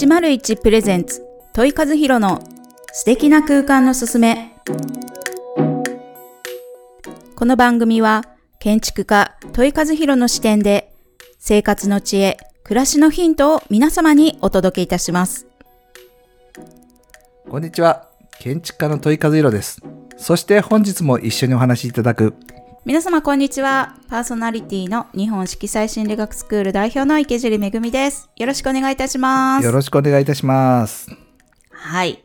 101プレゼンツ問い和弘の素敵な空間のすすめこの番組は建築家問い和弘の視点で生活の知恵暮らしのヒントを皆様にお届けいたしますこんにちは。建築家の問い和弘です。そして本日も一緒にお話しいただく、皆様こんにちはパーソナリティの日本色彩心理学スクール代表の池尻めぐみですよろしくお願いいたしますよろしくお願いいたします。はい。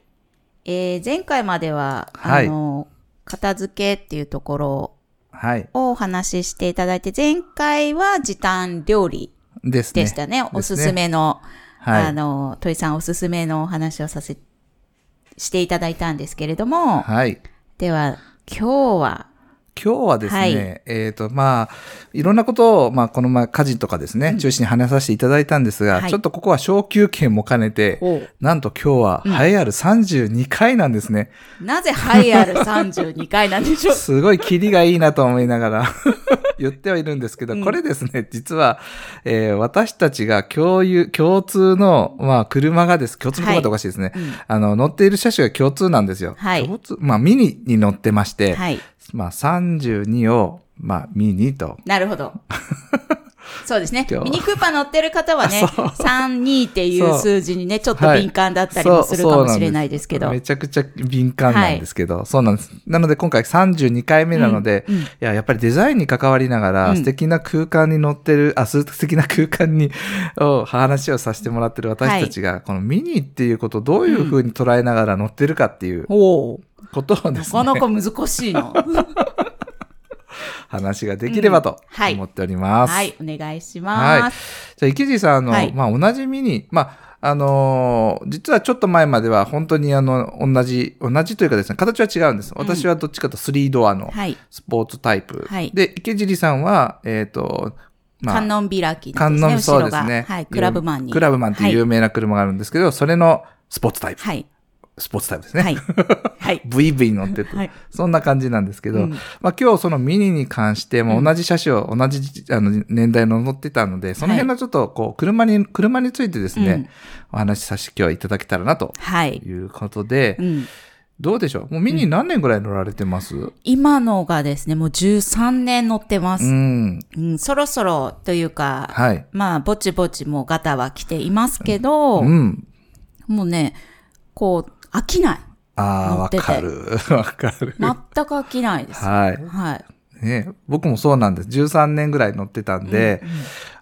えー、前回までは、はいあの、片付けっていうところはい。をお話ししていただいて、前回は時短料理ですね。でしたね。おすすね。めの、はいあの、トイさんおすすめのお話をさせ、していただいたんですけれども、はい。では、今日は、今日はですね、はいえっ、と、まあ、いろんなことを、まあ、この前、家事とかですね、中心に話させていただいたんですが、はいちょっとここは小休憩も兼ねて、なんと今日は、栄えある32回なんですね。なぜ栄えある 32回なんでしょう？すごいキリがいいなと思いながら 言ってはいるんですけど、うんこれですね、実は、えー私たちが共有、共通の、まあ、車がです。共通の車っておかしいですね。うんあの、乗っている車種が共通なんですよ。はい共通、まあ、ミニに乗ってまして、はい。まあ、32を、まあ、ミニと。なるほど。そうですね。ミニクーパー乗ってる方はね、そう。32っていう数字にね、ちょっとはい敏感だったりもするかもしれないですけど。めちゃくちゃ敏感なんですけど、そうなんです。なので今回32回目なので、うんうんいや、やっぱりデザインに関わりながら、うん。素敵な空間に乗ってる、あ、素敵な空間に、を話をさせてもらってる私たちが、このミニっていうことをどういう風に捉えながら乗ってるかっていうことをですね、なかなか難しいな。話ができればとうんはい思っております。はい、お願いしはいます。じゃあ、池地さん、あの、はいまあ、同じミニ、まあ、あのー実はちょっと前までは本当にあの、同じ、同じというかですね、形は違うんです。私はどっちかというと3ドアのはい。スポーツタイプ。はいで、池尻さんは、えっ、と、ま観音開きですね。観音そうですね。はい、クラブマンに。クラブマンっていう有名な車があるんですけど、それのスポーツタイプ。はい。スポーツタイプですね。はい。はい。VV 乗ってて、はいそんな感じなんですけど、うんまあ今日そのミニに関しても同じ車種を同じあの年代の乗ってたので、その辺のちょっとこう車に、車についてですね、うんお話しさせて今日はいただけたらなとはい。いうことで、うん。どうでしょう？もうミニ何年ぐらい乗られてます、うん、今のがですね、もう13年乗ってます。うん。うん、そろそろというか、はい。まあ、ぼちぼちもうガタは来ていますけど、うん。もうね、こう、飽きない。ああ、わかる。わかる。全く飽きないです。はい。はい。ね、僕もそうなんです。13年ぐらい乗ってたんで、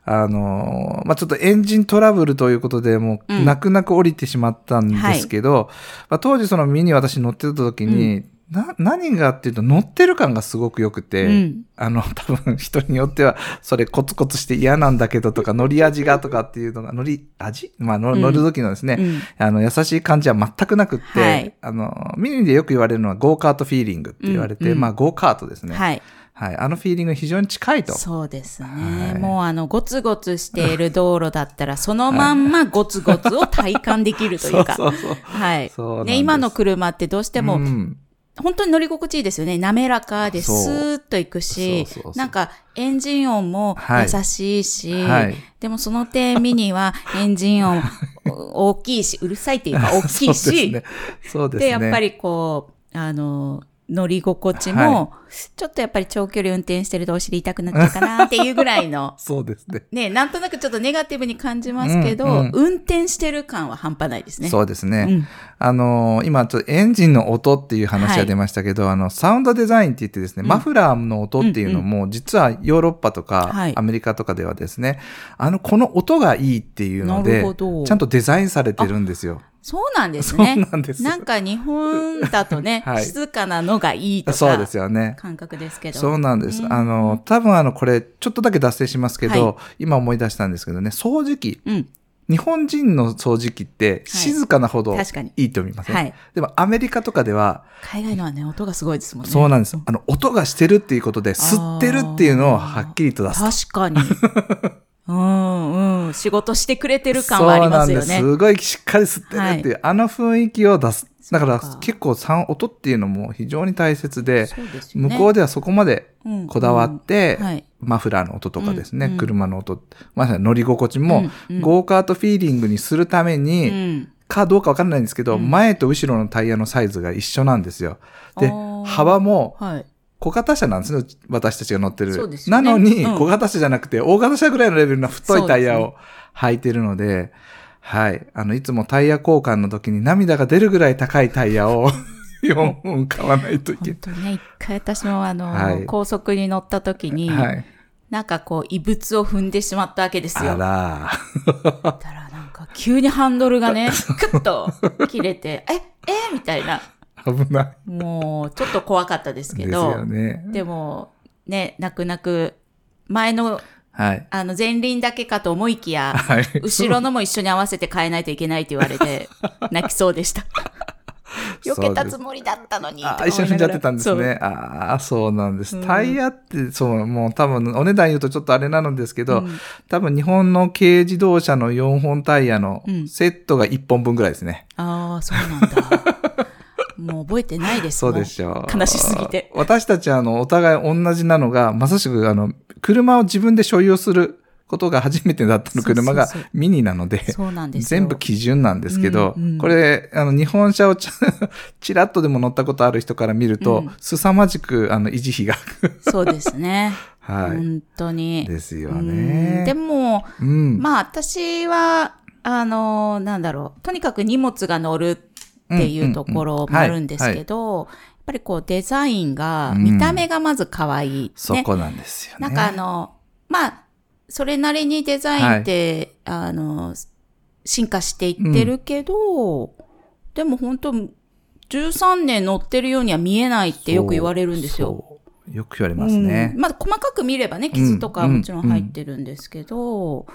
あのーまあ、ちょっとエンジントラブルということで、もう、うん泣く泣く降りてしまったんですけど、まあ、当時そのミニ私乗ってた時に、な、何がっていうと乗ってる感がすごく良くて、うんあの、多分人によっては、それコツコツして嫌なんだけどとか、乗り味がとかっていうのが、乗り味？まあ、乗る時のですね、うんあの、優しい感じは全くなくって、はいあの、ミニでよく言われるのはゴーカートフィーリングって言われて、うんうんまあ、ゴーカートですね。はい。はい。あのフィーリングが非常に近いと。そうですね。はいもうあの、ゴツゴツしている道路だったら、そのまんまゴツゴツを体感できるというか。そうそうそう。はいね、今の車ってどうしても、うん本当に乗り心地いいですよね。滑らかでスーッといくしそうそうそう、なんかエンジン音もはい優しいし、はいでもその点ミニは エンジン音大きいし、うるさいっていうか大きいし、そうですね。ですね。で、やっぱりこう、あの、乗り心地も、はちょっとやっぱり長距離運転してるとお尻痛くなっちゃうかなっていうぐらいの、そうですね。ね、なんとなくちょっとネガティブに感じますけど、うんうん運転してる感は半端ないですね。そうですね。うん。あのー今ちょっとエンジンの音っていう話が出ましたけど、あの、サウンドデザインって言ってですね、うん。マフラーの音っていうのも、実はヨーロッパとか、はい。アメリカとかではですね、あの、この音がいいっていうのなでちゃんとデザインされてるんですよ。そうなんですそうね。なんです。なんか日本だとね、はい静かなのがいいとか、そうですよね。感覚ですけど。そうなんです。うんあの、多分あの、これ、ちょっとだけ脱線しますけど、はい今思い出したんですけどね、掃除機。うん。日本人の掃除機って静かなほど確かにいいと思いますね。はい。でもアメリカとかでは、海外のはね、音がすごいですもんね。そうなんです。あの、音がしてるっていうことで、吸ってるっていうのをはっきりと出す。確かに。うんうん。仕事してくれてる感はありますよね。そうなんです。すごいしっかり吸ってるっていう、あの雰囲気を出す。だから結構三音っていうのも非常に大切で、ね。向こうではそこまでうんこだわって、うんはい。マフラーの音とかですね、うんうん車の音、まさに乗り心地も、うんうんゴーカートフィーリングにするために、うんかどうかわかんないんですけど、うん前と後ろのタイヤのサイズが一緒なんですよ。で幅もはい。小型車なんですね、私たちが乗ってる。ねなのに、うん小型車じゃなくて、大型車ぐらいのレベルの太いタイヤを履いてるので、はい。あの、いつもタイヤ交換の時に涙が出るぐらい高いタイヤを 4本買わないといけ本当ね、一回私もあの、はい高速に乗った時に、ない。はい。なんかこう、異物を踏んでしまったわけですよ。あらだからなんか急にハンドルがね、クッと切れて、え、えみたいな。危ない。もう、ちょっと怖かったですけですど、よね。でも、ね、泣く泣く、前の、はい。あの、前輪だけかと思いきや、はい。後ろのも一緒に合わせて変えないといけないって言われて、泣きそうでした。避けたつもりだったのに。あ一緒に踏んじゃってたんですね。ああ、そうなんです。うんタイヤって、そう、もう多分、お値段言うとちょっとあれなのですけど、うん多分日本の軽自動車の4本タイヤのうんセットが1本分ぐらいですね。ああ、そうなんだ。もう覚えてないですそうでもしょう。悲しすぎて。私たちあの、お互い同じなのが、まさしくあの、車を自分で所有することが初めてだったの車がミニなので、そうなんですよ。全部基準なんですけど、うんうんこれ、あの、日本車をちゃちらっとでも乗ったことある人から見ると、うん凄まじく、あの、維持費が、そうですね。はい。本当に。ですようんね。でも、うん。まあ私は、あの、なんだろう。とにかく荷物が乗るっていうところもあるんですけど、やっぱりこうデザインが、うん見た目がまず可愛い、ね。そこなんですよね。なんかあの、まあ、それなりにデザインって、あの、進化していってるけど、でも本当13年乗ってるようには見えないってよく言われるんですよ。よく言われますねうん。まあ、細かく見ればね、傷とかはもちろん入ってるんですけど、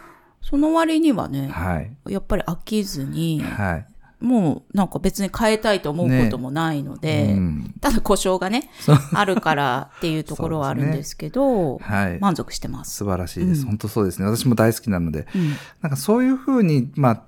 その割にはね、はい。やっぱり飽きずに、はい。もうなんか別に変えたいと思うこともないので、うんただ故障がねあるからっていうところはあるんですけど、はい。満足してます。素晴らしいです。うん本当そうですね。私も大好きなので。うんなんかそういうふうに、まあ、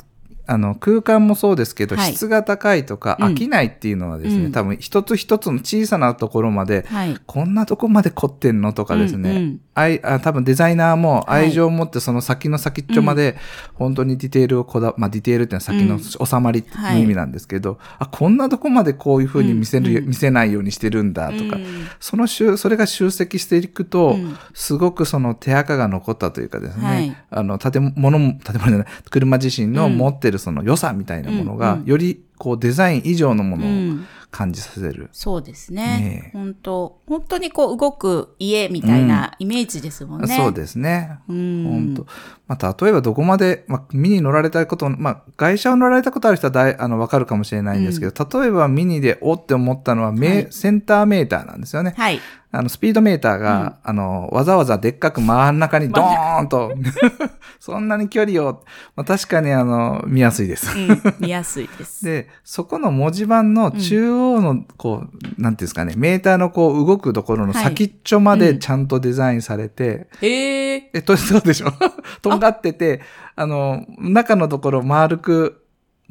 あの、空間もそうですけど、はい質が高いとか、うん飽きないっていうのはですね、うん多分一つ一つの小さなところまで、はい。こんなとこまで凝ってんのとかですね、うんうん愛あ多分デザイナーもはい。愛情を持ってその先の先っちょまで本当にディテールをこだ、まあディテールっていうのは先のうん。収まりの意味なんですけど、あ、こんなとこまでこういうふうに見せる、うんうん。見せないようにしてるんだとか、うん。その集、それが集積していくと、うんすごくその手垢が残ったというかですね、はい。あの、建物も、建物じゃない、車自身の持ってるその良さみたいなものが、うん。うん。よりこうデザイン以上のものをうん感じさせる。そうですね。本当本当にこう動く家みたいなイメージですもんね。そうですね。うん本当まあ、例えばどこまで、まあ、ミニ乗られたこと、まあ、外車を乗られたことある人はだい、あの、わかるかもしれないんですけど、例えばミニでおって思ったのは、メはいセンターメーターなんですよね。はい。あの、スピードメーターが、あの、わざわざでっかく真ん中にドーンと、そんなに距離を、まあ、確かにあの、見やすいです。うん見やすいです。で、そこの文字盤の中央の、こう、なんていうんですかね、メーターのこう、動くところの先っちょまでちゃんとデザインされて、へえ。え、と、そうでしょ？とんがってて、あの、中のところ丸く、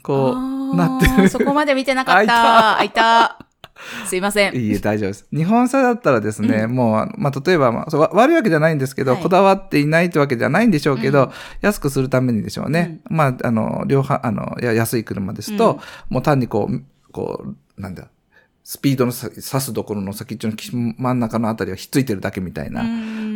こう、なってる。そこまで見てなかった。開いた開いた。すいません。いいえ、大丈夫です。日本車だったらですね、もう、まあ、例えば、まあそうわ悪いわけじゃないんですけど、はいこだわっていないってわけじゃないんでしょうけど、うん安くするためにでしょうね。まあ、あの、両方、あの、や安い車ですと、うんもう単にこう、こう、なんだ、スピードのさ指すところの先っちょのき真ん中のあたりはひっついてるだけみたいな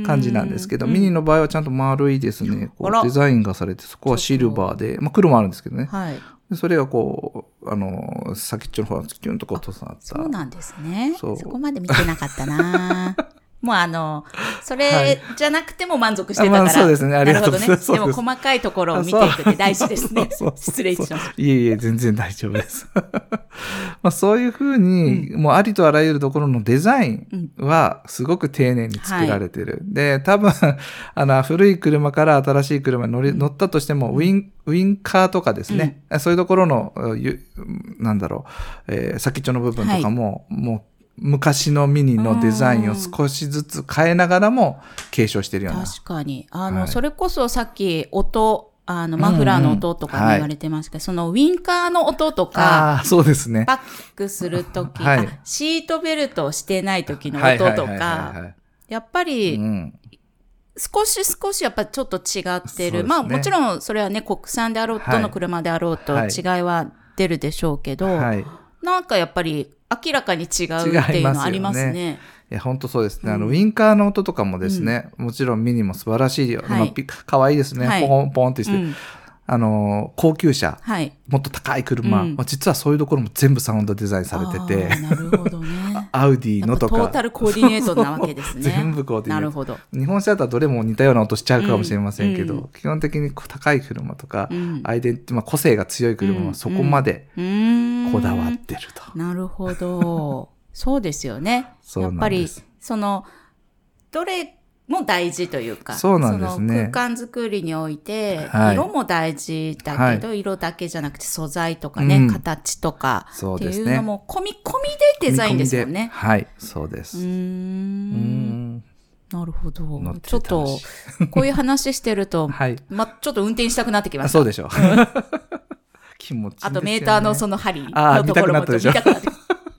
感じなんですけど、うんミニの場合はちゃんと丸いですね、こうデザインがされて、そこはシルバーで、まあ黒もあるんですけどね。はい。でそれがこう、あの、先っちょの方がキュンとこう、とさった。そうなんですね。そこまで見てなかったなもうあの、そはれいじゃなくても満足してたから。あまあそうですね。ありがとう。ございますなるほどね。でも細かいところを見ていくって大事ですね。そう。そう。そ う失礼しました。いえいえ、全然大丈夫です。まあそういうふうに、もうありとあらゆるところのデザインはすごく丁寧に作られてる。で、多分、あの、古い車から新しい車に乗り、乗ったとしても、ウィン、ウィンカーとかですね、そういうところの、ゆなんだろう、えー先っちょの部分とかも、もう、昔のミニのデザインを少しずつ変えながらも継承してるような。確かに。あの、はいそれこそさっき音、あの、マフラーの音とかも言われてましたけど、そのウィンカーの音とか、そうですね。バックするとき、はいあシートベルトをしてないときのはいはい音とはいはいか、はいやっぱり、うん少し少しやっぱちょっと違ってる。ねまあもちろんそれはね、国産であろうと、はいどの車であろうとはい違いは出るでしょうけど、はい。なんかやっぱり明らかに違うっていうのはありますね。いや、本当そうですね。あの、うんウィンカーの音とかもですね、もちろんミニも素晴らしいよ。はいまあピかわいいですね。はいポンポンってして、うんあの、高級車、はい。もっと高い車、うんまあ実はそういうところも全部サウンドデザインされてて、なるほどね。アウディのとか。トータルコーディネートなわけですね。全部コーディネートなるほど。日本車だったらどれも似たような音しちゃうかもしれませんけど、うん基本的に高い車とか、うんアイデンティまあ、個性が強い車うんはそこまでうーんこだわってると。なるほど。そうですよね。やっぱりその、どれも大事というか、そうなんですね空間作りにおいて、はい色も大事だけど、色だけじゃなくて素材とかね、うん形とかってそうですねいうのも込み込みでデザインですよね。はい、そうです。うんん。なるほどちょっとこういう話してると、はい。ま、ちょっと運転したくなってきまあした。そうでしょう。気持ちいいね。あとメーターのその針のところも見たくなったでしょ。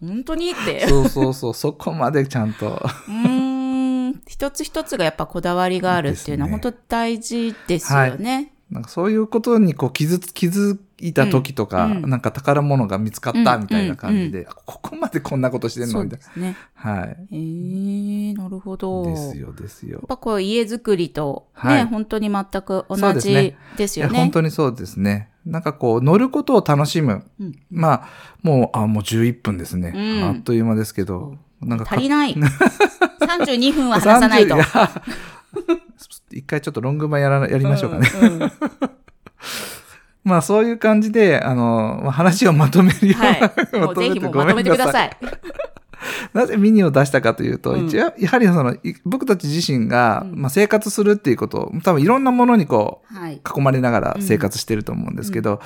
本当にって。そうそうそう、そこまでちゃんと。うーん。一つ一つがやっぱこだわりがあるっていうのは本当大事ですよね。なんかそういうことにこう気づ気づいた時とか、うんうんなんか宝物が見つかったうんみたいな感じで、あここまでこんなことしてんのみたいですね。な。はい。へえなるほど。ですよ、ですよやっ。ぱこう家づくりとね、はい本当に全く同じですよね。本当にそうですね。なんかこう、乗ることを楽しむ。うんまあ、もう、あ、もう11分ですね。うんあっという間ですけど。なんかか足りない。32分は話さないと。30や一回ちょっとロング版やらやりましょうかね。うんうん まあそういう感じで、あの、まあ話をまとめるような、はい。ぜひもうまとめてください。なぜミニを出したかというと、うん。一応、やはりその、い僕たち自身が、うん。まあ、生活するっていうことを、多分いろんなものにこう、はい。囲まれながら生活してると思うんですけど、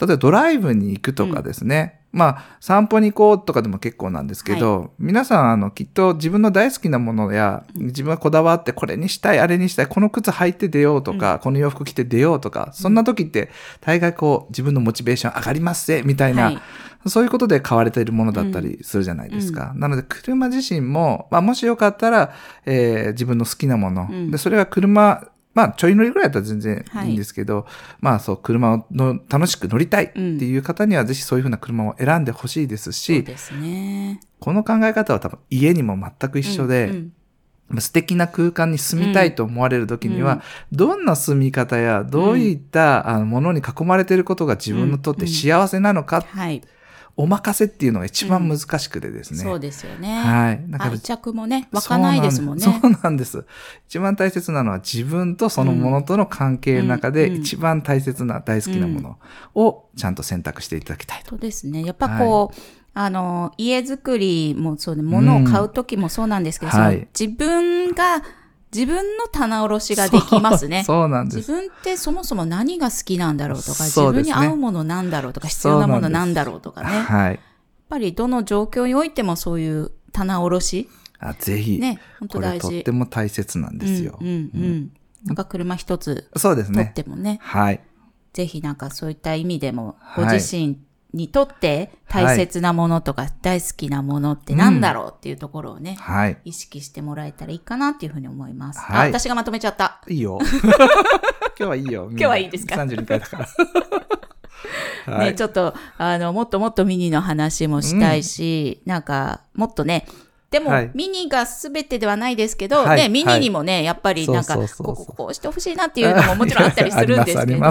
例えばドライブに行くとかですね、まあ散歩に行こうとかでも結構なんですけど、皆さんあのきっと自分の大好きなものや、自分がこだわってこれにしたい、あれにしたい、この靴履いて出ようとか、この洋服着て出ようとか、そんな時って大概こう自分のモチベーション上がりますぜ、みたいな、はい。そういうことで買われているものだったりするじゃないですか。なので、車自身も、まあ、もしよかったら、えー自分の好きなもの、うん。で、それは車、まあ、ちょい乗りぐらいだったら全然いいんですけど、まあ、そう、車の楽しく乗りたいっていう方には、ぜひそういうふうな車を選んでほしいですし、ですね。この考え方は多分家にも全く一緒で、うん素敵な空間に住みたいと思われる時には、どんな住み方や、どういった、あのものに囲まれていることが自分にとって幸せなのか、はい。お任せっていうのが一番難しくてですね。そうですよね。はい。だから愛着もね、湧かないですもんね。そうなんです。一番大切なのは自分とそのものとの関係の中でうん一番大切な大好きなものをちゃんと選択していただきたいと。そうですね。やっぱこう、あの、家づくりもそうで、物を買うときもそうなんですけど、うん自分が、自分の棚卸しができますね。そうなんです。自分ってそもそも何が好きなんだろうとか、自分に合うものなんだろうとか、必要なものなんだろうとかね。やっはい。ぱりどの状況においてもそういう棚卸し、あぜひ、ね、本当これ大事。とっても大切なんですよ。うん、うん、うん。なんか車一つそうですね。てもね、はい。ぜひなんかそういった意味でも、はいご自身にとって大切なものとか大好きなものって何だろうっていうところをね、はい。意識してもらえたらいいかなっていうふうに思います。はいあ、私がまとめちゃった。いいよ。今日はいいよ。今日はいいですか ?32 回だから。はね、い。ちょっと、あの、もっともっとミニの話もしたいし、なんか、もっとね、でも、はいミニが全てではないですけど、はいね、ミニにもね、やっぱりなんか、こここうしてほしいなっていうのももちろんあったりするんですけど、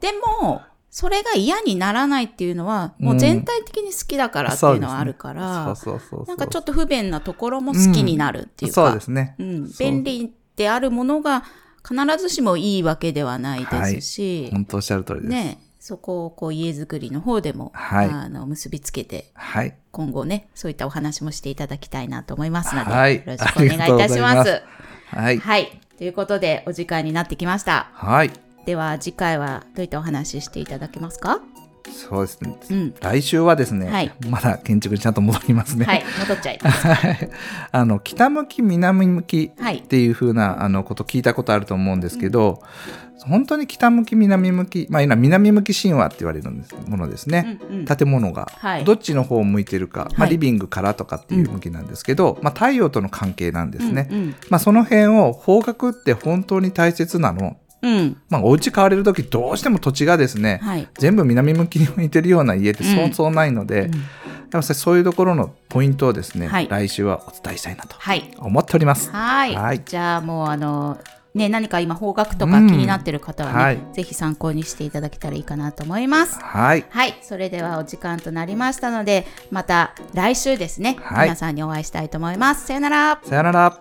でも、それが嫌にならないっていうのは、もう全体的に好きだからっていうのはあるかう。ら、そうそうそうそう。なんかちょっと不便なところも好きになるっていうか、そうですね。うん、便利であるものが必ずしもいいわけではないですし、本当おっしゃる通りです。ね、そこをこう家づくりの方でも、はいあの結びつけて、はい。今後ね、そういったお話もしていただきたいなと思いますので、はいよろしくお願いいたしますはい。はい。ということで、お時間になってきました。はい。では、次回はどういったお話ししていただけますか？そうですね。うん、来週はですね、はい、まだ建築にちゃんと戻りますね。はい、戻っちゃいます。あの、北向き、南向きっていうふうな、はい、あの、こと聞いたことあると思うんですけど、うん、本当に北向き、南向き、まあ今、南向き神話って言われるものですね。うんうん、建物が、はい、どっちの方を向いてるか、まあリビングからとかっていう向きなんですけど、まあ太陽との関係なんですね。うんうん、まあその辺を方角って本当に大切なのうん、まあ、お家買われる時どうしても土地がですね、はい、全部南向きに向いてるような家ってそうそうないので、うん、やっぱそういうところのポイントをですね、はい、来週はお伝えしたいなと思っております。はい、はいじゃあもうあのね、何か今方角とか気になってる方はね、うんはい、ぜひ参考にしていただけたらいいかなと思います。はい。はい。それではお時間となりましたので、また来週ですね、はい、皆さんにお会いしたいと思います。さよなら。さよなら。